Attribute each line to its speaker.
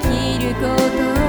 Speaker 1: きること